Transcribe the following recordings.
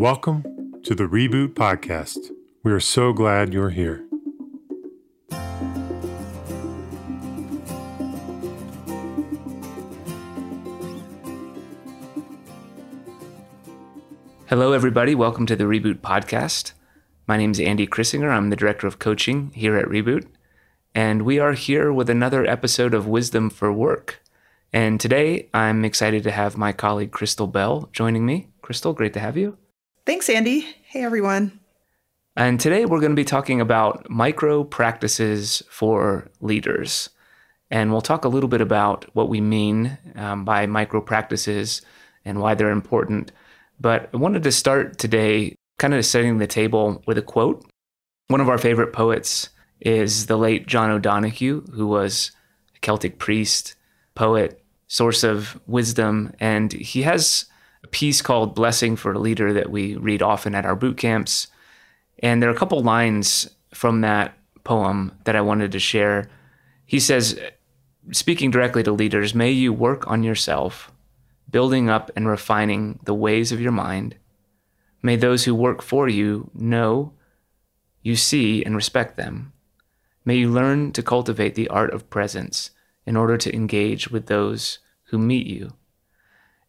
Welcome to the Reboot Podcast. We are so glad you're here. Hello, everybody. Welcome to the Reboot Podcast. My name is Andy Crissinger. I'm the Director of Coaching here at Reboot. And we are here with another episode of Wisdom for Work. And today I'm excited to have my colleague Chrystal Bell joining me. Chrystal, great to have you. Thanks, Andy. Hey, everyone. And today we're going to be talking about micro practices for leaders. And we'll talk a little bit about what we mean um, by micro practices and why they're important. But I wanted to start today kind of setting the table with a quote. One of our favorite poets is the late John O'Donohue, who was a Celtic priest, poet, source of wisdom. And he has a piece called Blessing for a Leader that we read often at our boot camps. And there are a couple lines from that poem that I wanted to share. He says, speaking directly to leaders, may you work on yourself, building up and refining the ways of your mind. May those who work for you know you see and respect them. May you learn to cultivate the art of presence in order to engage with those who meet you.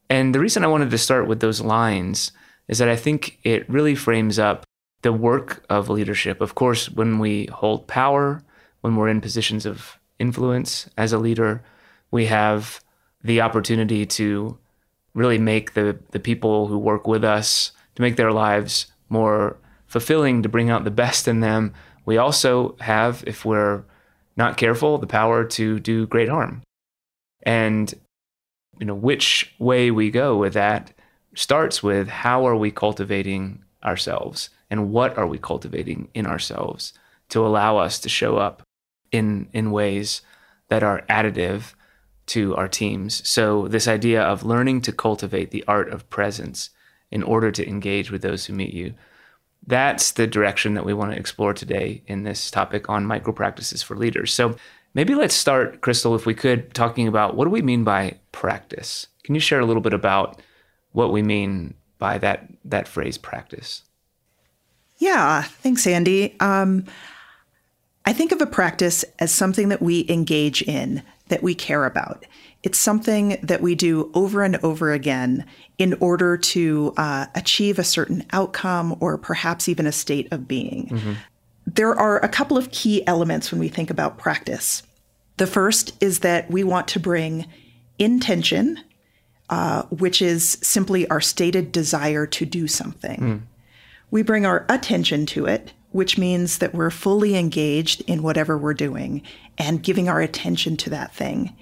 And the reason I wanted to start with those lines is that I think it really frames up the work of leadership. Of course, when we hold power, when we're in positions of influence as a leader, we have the opportunity to really make the, the people who work with us, to make their lives more fulfilling, to bring out the best in them. We also have, if we're not careful, the power to do great harm. And you know which way we go with that starts with how are we cultivating ourselves and what are we cultivating in ourselves to allow us to show up in in ways that are additive to our teams so this idea of learning to cultivate the art of presence in order to engage with those who meet you that's the direction that we want to explore today in this topic on micro practices for leaders so Maybe let's start, Chrystal, if we could, talking about what do we mean by practice? Can you share a little bit about what we mean by that that phrase practice? Yeah, thanks, Andy. Um, I think of a practice as something that we engage in, that we care about. It's something that we do over and over again in order to uh, achieve a certain outcome or perhaps even a state of being. Mm-hmm. There are a couple of key elements when we think about practice. The first is that we want to bring intention, uh, which is simply our stated desire to do something. Mm. We bring our attention to it, which means that we're fully engaged in whatever we're doing and giving our attention to that thing.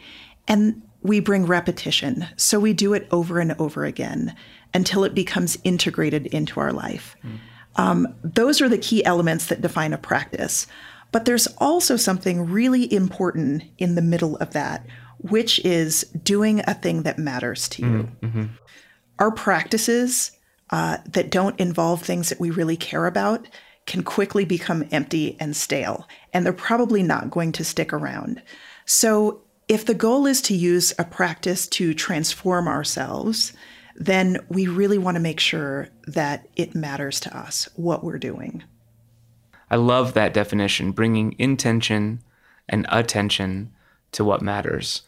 And we bring repetition. So we do it over and over again until it becomes integrated into our life. Mm. Um, those are the key elements that define a practice. But there's also something really important in the middle of that, which is doing a thing that matters to you. Mm-hmm. Our practices uh, that don't involve things that we really care about can quickly become empty and stale, and they're probably not going to stick around. So, if the goal is to use a practice to transform ourselves, then we really want to make sure that it matters to us what we're doing. I love that definition, bringing intention and attention to what matters.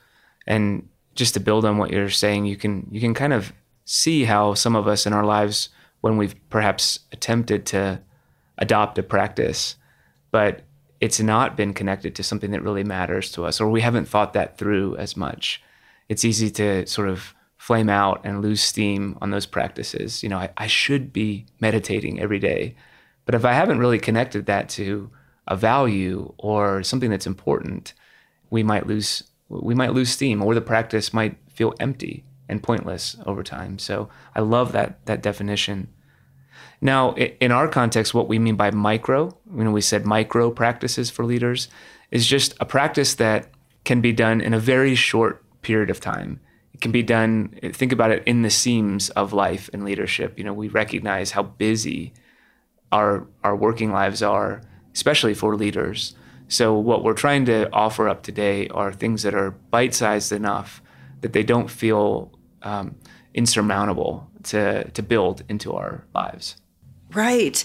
And just to build on what you're saying, you can you can kind of see how some of us in our lives, when we've perhaps attempted to adopt a practice, but it's not been connected to something that really matters to us, or we haven't thought that through as much. It's easy to sort of flame out and lose steam on those practices. You know, I, I should be meditating every day. But if I haven't really connected that to a value or something that's important, we might lose we might lose steam or the practice might feel empty and pointless over time. So I love that that definition. Now, in our context, what we mean by micro, know, we said micro practices for leaders, is just a practice that can be done in a very short period of time. It can be done think about it in the seams of life and leadership. You know we recognize how busy our our working lives are especially for leaders. So what we're trying to offer up today are things that are bite-sized enough that they don't feel um, insurmountable to, to build into our lives. Right.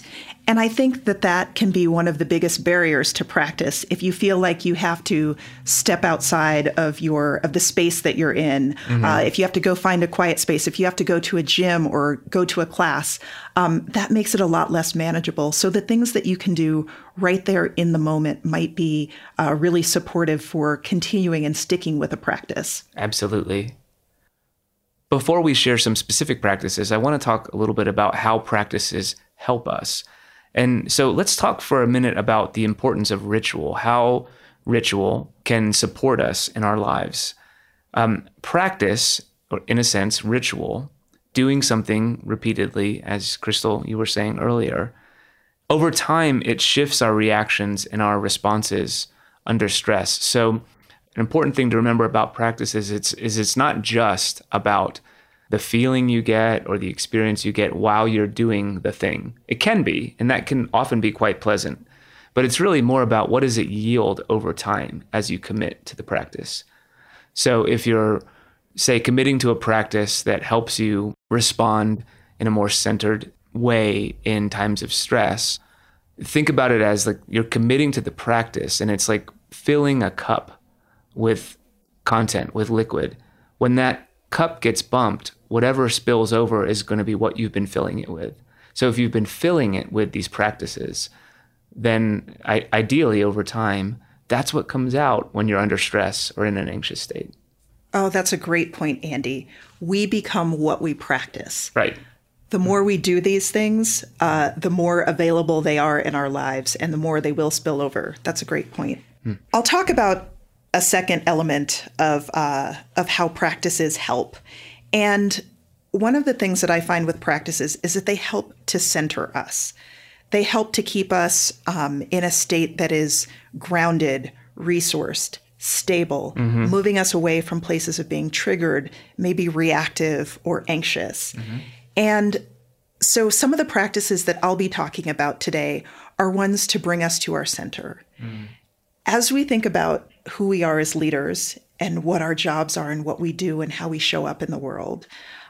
And I think that that can be one of the biggest barriers to practice. If you feel like you have to step outside of your of the space that you're in, mm-hmm. uh, if you have to go find a quiet space, if you have to go to a gym or go to a class, um, that makes it a lot less manageable. So the things that you can do right there in the moment might be uh, really supportive for continuing and sticking with a practice. Absolutely. Before we share some specific practices, I want to talk a little bit about how practices help us. And so let's talk for a minute about the importance of ritual, how ritual can support us in our lives. Um, practice, or in a sense, ritual, doing something repeatedly, as Chrystal, you were saying earlier, over time, it shifts our reactions and our responses under stress. So, an important thing to remember about practice is it's, is it's not just about the feeling you get or the experience you get while you're doing the thing. It can be, and that can often be quite pleasant. But it's really more about what does it yield over time as you commit to the practice. So if you're, say, committing to a practice that helps you respond in a more centered way in times of stress, think about it as like you're committing to the practice and it's like filling a cup with content, with liquid. When that cup gets bumped, whatever spills over is going to be what you've been filling it with. So if you've been filling it with these practices, then I, ideally over time, that's what comes out when you're under stress or in an anxious state. Oh, that's a great point, Andy. We become what we practice. Right. The more we do these things, uh, the more available they are in our lives and the more they will spill over. That's a great point. Hmm. I'll talk about a second element of, uh, of how practices help. And one of the things that I find with practices is that they help to center us. They help to keep us um, in a state that is grounded, resourced, stable, mm-hmm. moving us away from places of being triggered, maybe reactive or anxious. Mm-hmm. And so, some of the practices that I'll be talking about today are ones to bring us to our center. Mm. As we think about who we are as leaders and what our jobs are and what we do and how we show up in the world.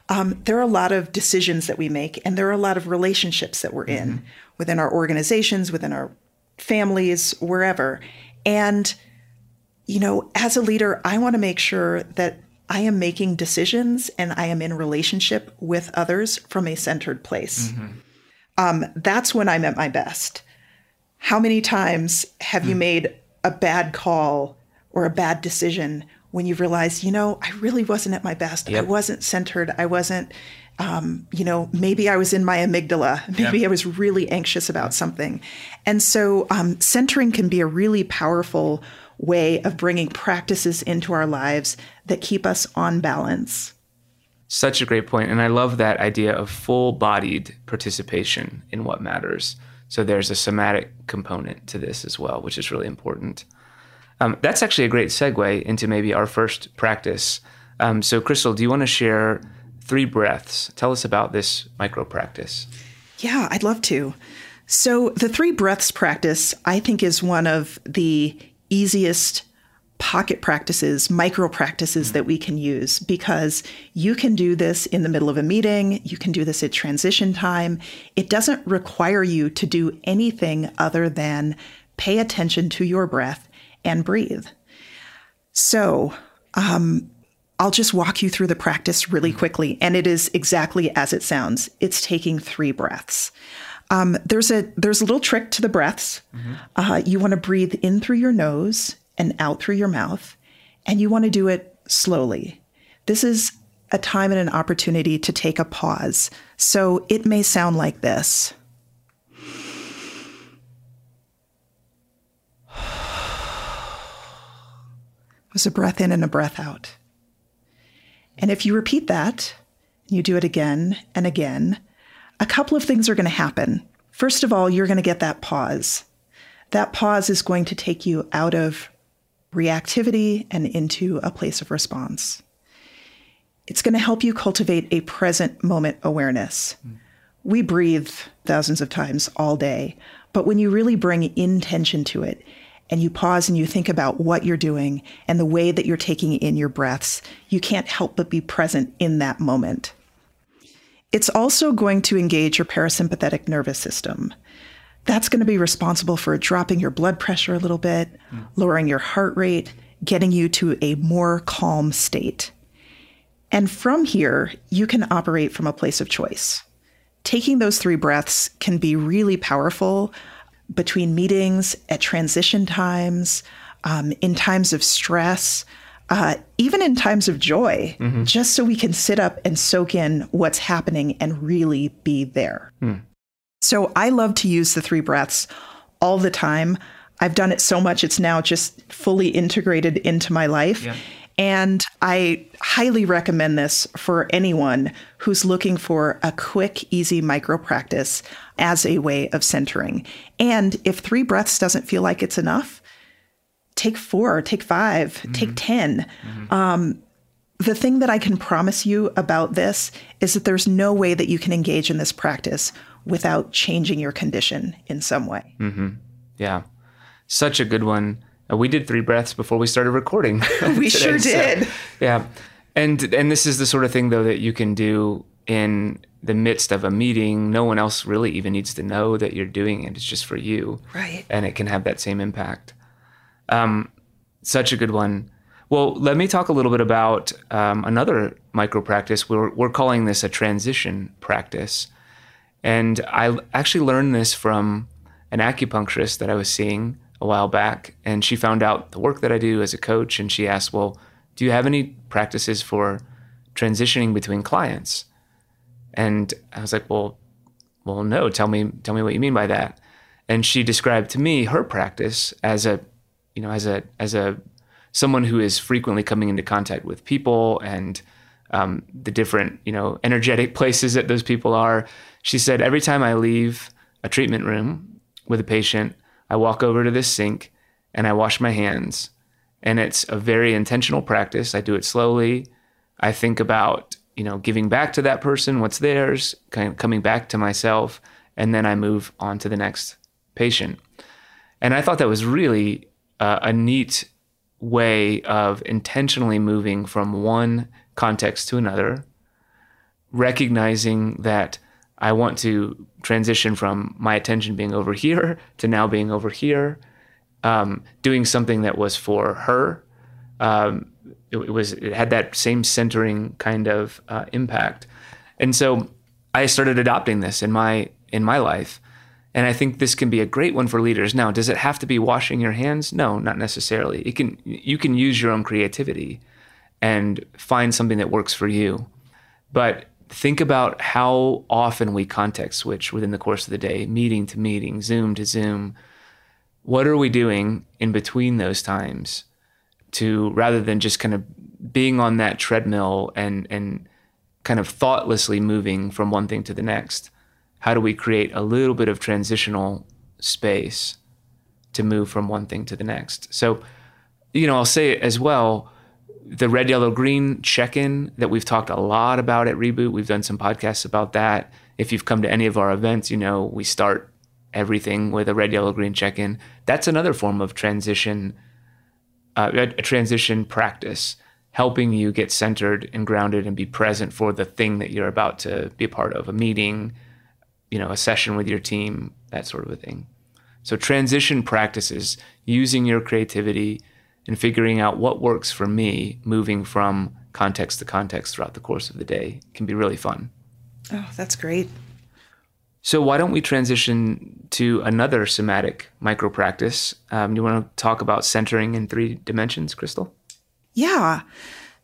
Um, there are a lot of decisions that we make, and there are a lot of relationships that we're in mm-hmm. within our organizations, within our families, wherever. And, you know, as a leader, I want to make sure that I am making decisions and I am in relationship with others from a centered place. Mm-hmm. Um, that's when I'm at my best. How many times have mm-hmm. you mm. made a bad call or a bad decision when you realize, you know, I really wasn't at my best. Yep. I wasn't centered. I wasn't, um, you know, maybe I was in my amygdala. Maybe yep. I was really anxious about something. And so um, centering can be a really powerful way of bringing practices into our lives that keep us on balance. Such a great point. And I love that idea of full bodied participation in what matters. So there's a somatic component to this as well, which is really important. Um, that's actually a great segue into maybe our first practice. Um, so, Chrystal, do you want to share three breaths? Tell us about this micro practice. Yeah, I'd love to. So, the three breaths practice, I think, is one of the easiest pocket practices, micro practices that we can use because you can do this in the middle of a meeting, you can do this at transition time. It doesn't require you to do anything other than pay attention to your breath and breathe. So, um, I'll just walk you through the practice really quickly, and it is exactly as it sounds. It's taking three breaths. Um, there's a there's a little trick to the breaths. Mm-hmm. Uh, you want to breathe in through your nose and out through your mouth, and you want to do it slowly. This is a time and an opportunity to take a pause. So it may sound like this. Was a breath in and a breath out. And if you repeat that, you do it again and again, a couple of things are going to happen. First of all, you're going to get that pause. That pause is going to take you out of reactivity and into a place of response. It's going to help you cultivate a present moment awareness. Mm. We breathe thousands of times all day, but when you really bring intention to it, and you pause and you think about what you're doing and the way that you're taking in your breaths, you can't help but be present in that moment. It's also going to engage your parasympathetic nervous system. That's going to be responsible for dropping your blood pressure a little bit, mm. lowering your heart rate, getting you to a more calm state. And from here, you can operate from a place of choice. Taking those three breaths can be really powerful between meetings, at transition times, um, in times of stress, uh, even in times of joy, mm-hmm. just so we can sit up and soak in what's happening and really be there. Mm. So I love to use the three breaths all the time. I've done it so much, it's now just fully integrated into my life. Yeah. And I highly recommend this for anyone who's looking for a quick, easy micro practice as a way of centering. And if three breaths doesn't feel like it's enough, take four, take 5 mm-hmm. take 10. Mm-hmm. Um, the thing that I can promise you about this is that there's no way that you can engage in this practice without changing your condition in some way. Mm-hmm. Yeah. Such a good one. Uh, we did three breaths before we started recording. we today, sure did. So, yeah. And and this is the sort of thing though that you can do in the midst of a meeting. No one else really even needs to know that you're doing it. It's just for you. Right. And it can have that same impact. Um, such a good one. Well, let me talk a little bit about um, another micro practice. We're, we're calling this a transition practice. And I actually learned this from an acupuncturist that I was seeing a while back. And she found out the work that I do as a coach. And she asked, Well, do you have any practices for transitioning between clients? And I was like, Well, well, no, tell me, tell me what you mean by that. And she described to me her practice as a, you know, as a, as a, someone who is frequently coming into contact with people and um, the different, you know, energetic places that those people are. She said, every time I leave a treatment room with a patient, I walk over to this sink and I wash my hands. And it's a very intentional practice. I do it slowly. I think about, you know, giving back to that person what's theirs, kind of coming back to myself, and then I move on to the next patient. And I thought that was really uh, a neat way of intentionally moving from one context to another, recognizing that I want to transition from my attention being over here to now being over here, um, doing something that was for her. Um, it, it, was it had that same centering kind of uh, impact, and so I started adopting this in my in my life. And I think this can be a great one for leaders. Now, does it have to be washing your hands? No, not necessarily. It can you can use your own creativity and find something that works for you. But think about how often we context switch within the course of the day, meeting to meeting, Zoom to Zoom. What are we doing in between those times to rather than just kind of being on that treadmill and and kind of thoughtlessly moving from one thing to the next? How do we create a little bit of transitional space to move from one thing to the next? So, you know, I'll say it as well the red, yellow, green check in that we've talked a lot about at Reboot. We've done some podcasts about that. If you've come to any of our events, you know we start everything with a red, yellow, green check in. That's another form of transition, uh, a, transition practice, helping you get centered and grounded and be present for the thing that you're about to be a part of a meeting, you know, a session with your team, that sort of a thing. So, transition practices using your creativity and figuring out what works for me moving from context to context throughout the course of the day can be really fun. Oh, that's great. So, why don't we transition to another somatic micro practice? Um, you want to talk about centering in three dimensions, Chrystal? Yeah.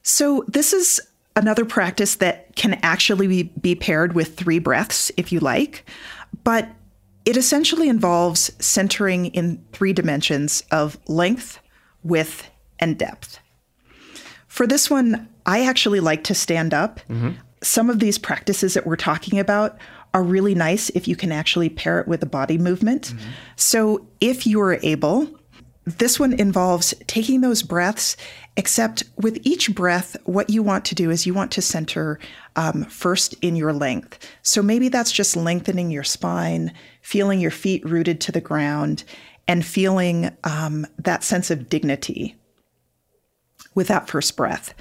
So, this is another practice that can actually be, be paired with three breaths if you like, but it essentially involves centering in three dimensions of length, width, and depth. For this one, I actually like to stand up. Mm-hmm. Some of these practices that we're talking about are really nice if you can actually pair it with a body movement. Mm-hmm. So if you are able, this one involves taking those breaths, except with each breath, what you want to do is you want to center um, first in your length. So maybe that's just lengthening your spine, feeling your feet rooted to the ground, and feeling um, that sense of dignity with that first breath.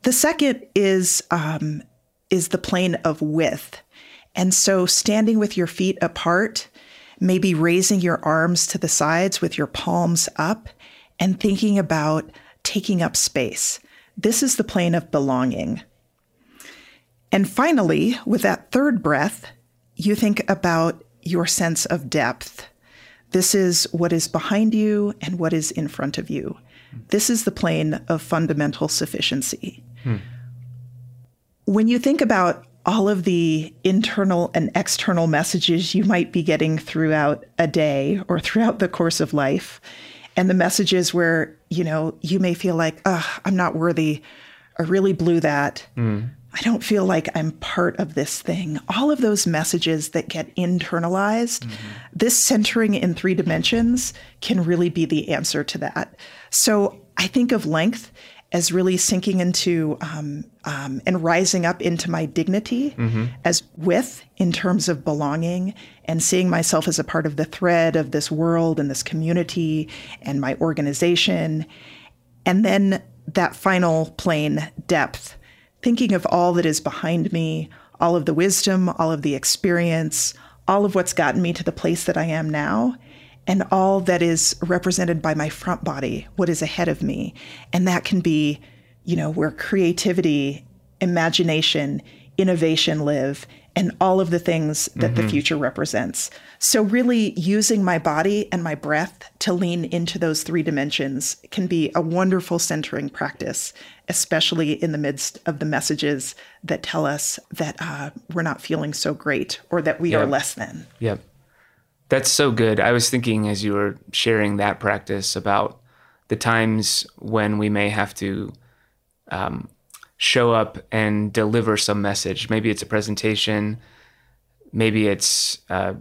The second is um, is the plane of width. And so standing with your feet apart, maybe raising your arms to the sides with your palms up and thinking about taking up space. This is the plane of belonging. And finally, with that third breath, you think about your sense of depth. This is what is behind you and what is in front of you. This is the plane of fundamental sufficiency. Hmm. When you think about all of the internal and external messages you might be getting throughout a day or throughout the course of life, and the messages where, you know, you may feel like, oh, I'm not worthy, I really blew that. Mm. I don't feel like I'm part of this thing. All of those messages that get internalized, mm-hmm. this centering in three dimensions can really be the answer to that. So I think of length as really sinking into um, um, and rising up into my dignity mm-hmm. as width in terms of belonging and seeing myself as a part of the thread of this world and this community and my organization. And then that final plane, depth thinking of all that is behind me, all of the wisdom, all of the experience, all of what's gotten me to the place that I am now, and all that is represented by my front body, what is ahead of me. And that can be, you know, where creativity, imagination, innovation live and all of the things that mm-hmm. the future represents. So, really using my body and my breath to lean into those three dimensions can be a wonderful centering practice, especially in the midst of the messages that tell us that uh, we're not feeling so great or that we yep. are less than. Yep. That's so good. I was thinking as you were sharing that practice about the times when we may have to um, show up and deliver some message. Maybe it's a presentation. Maybe it's uh,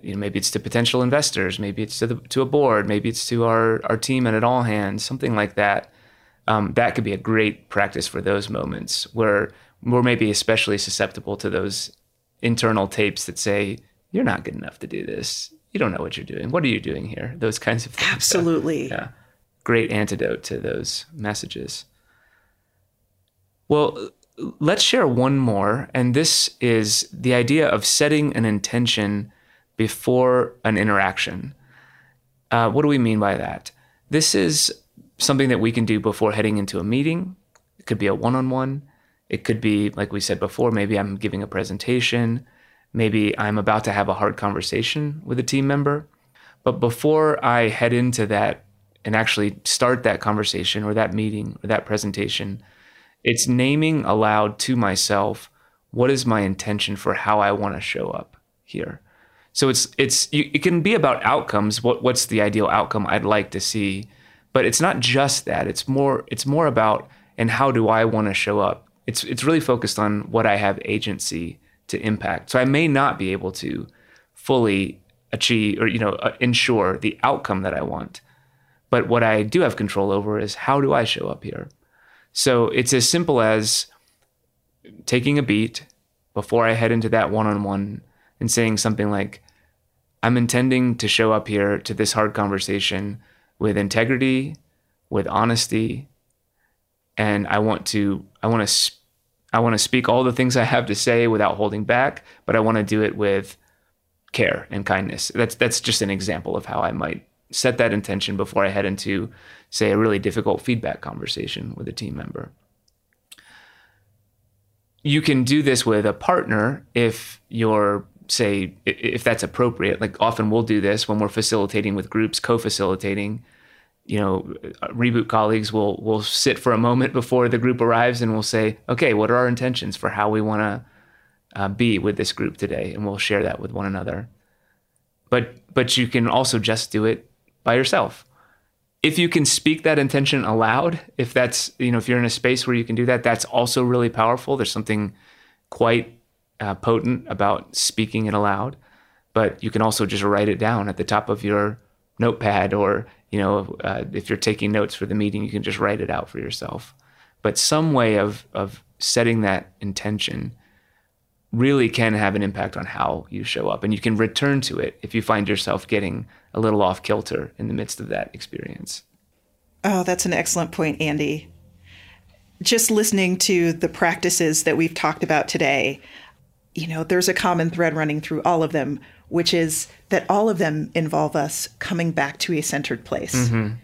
you know maybe it's to potential investors. Maybe it's to the, to a board. Maybe it's to our our team and at all hands. Something like that. Um, that could be a great practice for those moments where we're maybe especially susceptible to those internal tapes that say you're not good enough to do this. You don't know what you're doing. What are you doing here? Those kinds of things. Absolutely. So, yeah. Great antidote to those messages. Well, let's share one more. And this is the idea of setting an intention before an interaction. Uh, what do we mean by that? This is something that we can do before heading into a meeting. It could be a one on one. It could be, like we said before, maybe I'm giving a presentation. Maybe I'm about to have a hard conversation with a team member. But before I head into that and actually start that conversation or that meeting or that presentation, it's naming aloud to myself what is my intention for how I want to show up here. So it's it's it can be about outcomes. What what's the ideal outcome I'd like to see, but it's not just that. It's more it's more about and how do I want to show up. It's it's really focused on what I have agency to impact. So I may not be able to fully achieve or you know uh, ensure the outcome that I want, but what I do have control over is how do I show up here. So it's as simple as taking a beat before I head into that one on one and saying something like, I'm intending to show up here to this hard conversation with integrity, with honesty, and I want to I want to I want to speak all the things I have to say without holding back, but I want to do it with care and kindness. That's that's just an example of how I might set that intention before I head into, say, a really difficult feedback conversation with a team member. You can do this with a partner if you're, say, if that's appropriate. Like often we'll do this when we're facilitating with groups, co facilitating. You know, reboot colleagues will will sit for a moment before the group arrives and we'll say, okay, what are our intentions for how we want to uh, be with this group today, and we'll share that with one another. But but you can also just do it by yourself. If you can speak that intention aloud, if that's, you know, if you're in a space where you can do that, that's also really powerful. There's something quite uh, potent about speaking it aloud. But you can also just write it down at the top of your notepad, or, you know, uh, if you're taking notes for the meeting, you can just write it out for yourself. But some way of, of setting that intention really can have an impact on how you show up. And you can return to it if you find yourself getting a little off kilter in the midst of that experience. Oh, that's an excellent point, Andy. just listening to the practices that we've talked about today, you know, there's a common thread running through all of them, which is that all of them involve us coming back to a centered place mm-hmm.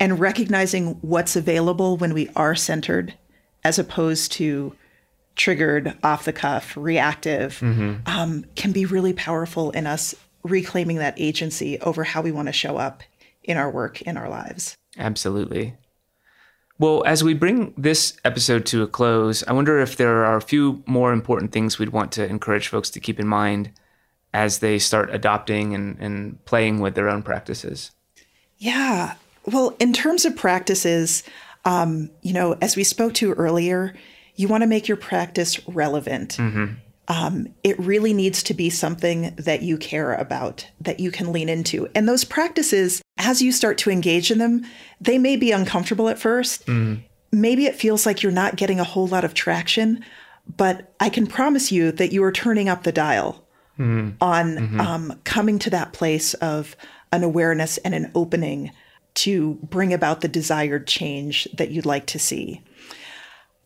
and recognizing what's available when we are centered as opposed to triggered, off the cuff, reactive, mm-hmm. um, can be really powerful in us reclaiming that agency over how we want to show up in our work, in our lives. Absolutely. Well, as we bring this episode to a close, I wonder if there are a few more important things we'd want to encourage folks to keep in mind as they start adopting and, and playing with their own practices. Yeah. Well, in terms of practices, um, you know, as we spoke to earlier, you want to make your practice relevant. Mm-hmm. Um, it really needs to be something that you care about, that you can lean into. And those practices as you start to engage in them, they may be uncomfortable at 1st mm. Maybe it feels like you're not getting a whole lot of traction, but I can promise you that you are turning up the dial mm. on mm-hmm. um, coming to that place of an awareness and an opening to bring about the desired change that you'd like to see.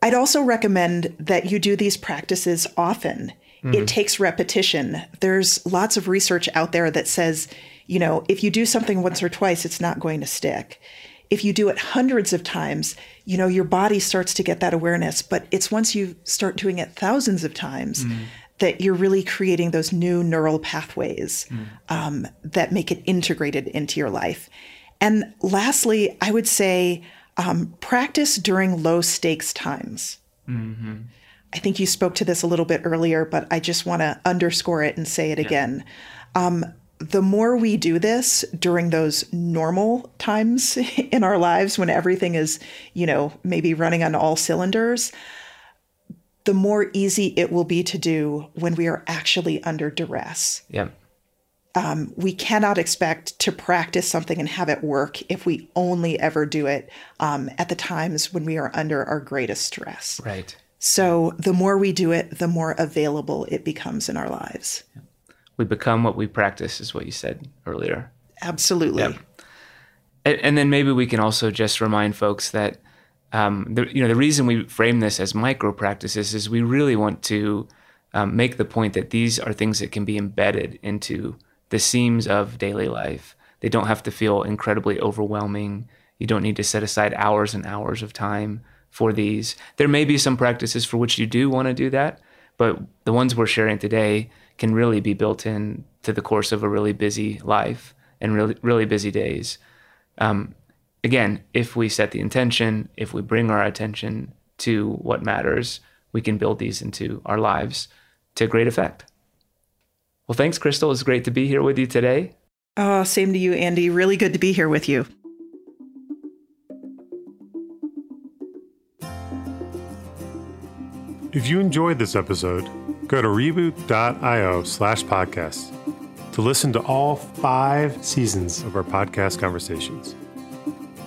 I'd also recommend that you do these practices often. Mm-hmm. It takes repetition. There's lots of research out there that says you know, if you do something once or twice, it's not going to stick. If you do it hundreds of times, you know, your body starts to get that awareness. But it's once you start doing it thousands of times mm. that you're really creating those new neural pathways mm. um, that make it integrated into your life. And lastly, I would say um, practice during low stakes times. Mm-hmm. I think you spoke to this a little bit earlier, but I just want to underscore it and say it yeah. again. Um, the more we do this during those normal times in our lives when everything is, you know, maybe running on all cylinders, the more easy it will be to do when we are actually under duress. Yeah. Um, we cannot expect to practice something and have it work if we only ever do it um, at the times when we are under our greatest stress. Right. So the more we do it, the more available it becomes in our lives. We become what we practice is what you said earlier absolutely yep. and, and, then maybe we can also just remind folks that um, the, you know the reason we frame this as micro practices is we really want to um, make the point that these are things that can be embedded into the seams of daily life they don't have to feel incredibly overwhelming you don't need to set aside hours and hours of time for these there may be some practices for which you do want to do that but the ones we're sharing today can really be built in to the course of a really busy life and really really busy days. Um, again, if we set the intention, if we bring our attention to what matters, we can build these into our lives to great effect. Well, thanks, Chrystal. It's great to be here with you today. Oh, same to you, Andy. Really good to be here with you. If you enjoyed this episode, go to reboot.io slash podcast to listen to all five seasons of our podcast conversations.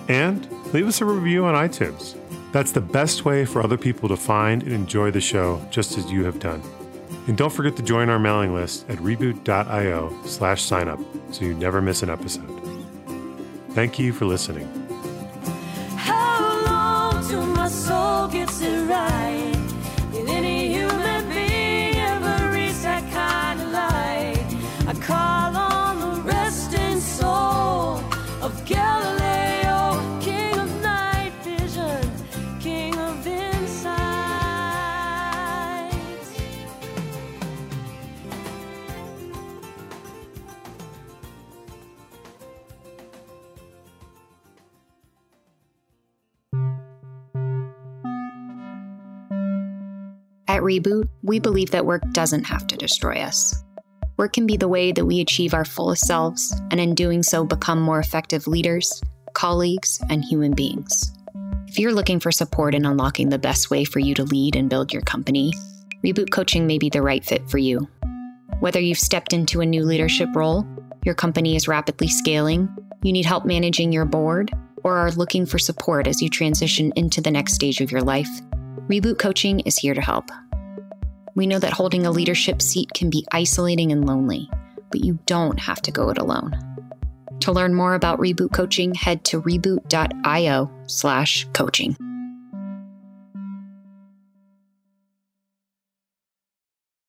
And leave us a review on iTunes. That's the best way for other people to find and enjoy the show just as you have done. And don't forget to join our mailing list at reboot.io slash signup so you never miss an episode. Thank you for listening. At Reboot, we believe that work doesn't have to destroy us. Work can be the way that we achieve our fullest selves, and in doing so, become more effective leaders, colleagues, and human beings. If you're looking for support in unlocking the best way for you to lead and build your company, Reboot Coaching may be the right fit for you. Whether you've stepped into a new leadership role, your company is rapidly scaling, you need help managing your board, or are looking for support as you transition into the next stage of your life, Reboot Coaching is here to help. We know that holding a leadership seat can be isolating and lonely, but you don't have to go it alone. To learn more about Reboot Coaching, head to reboot.io/coaching.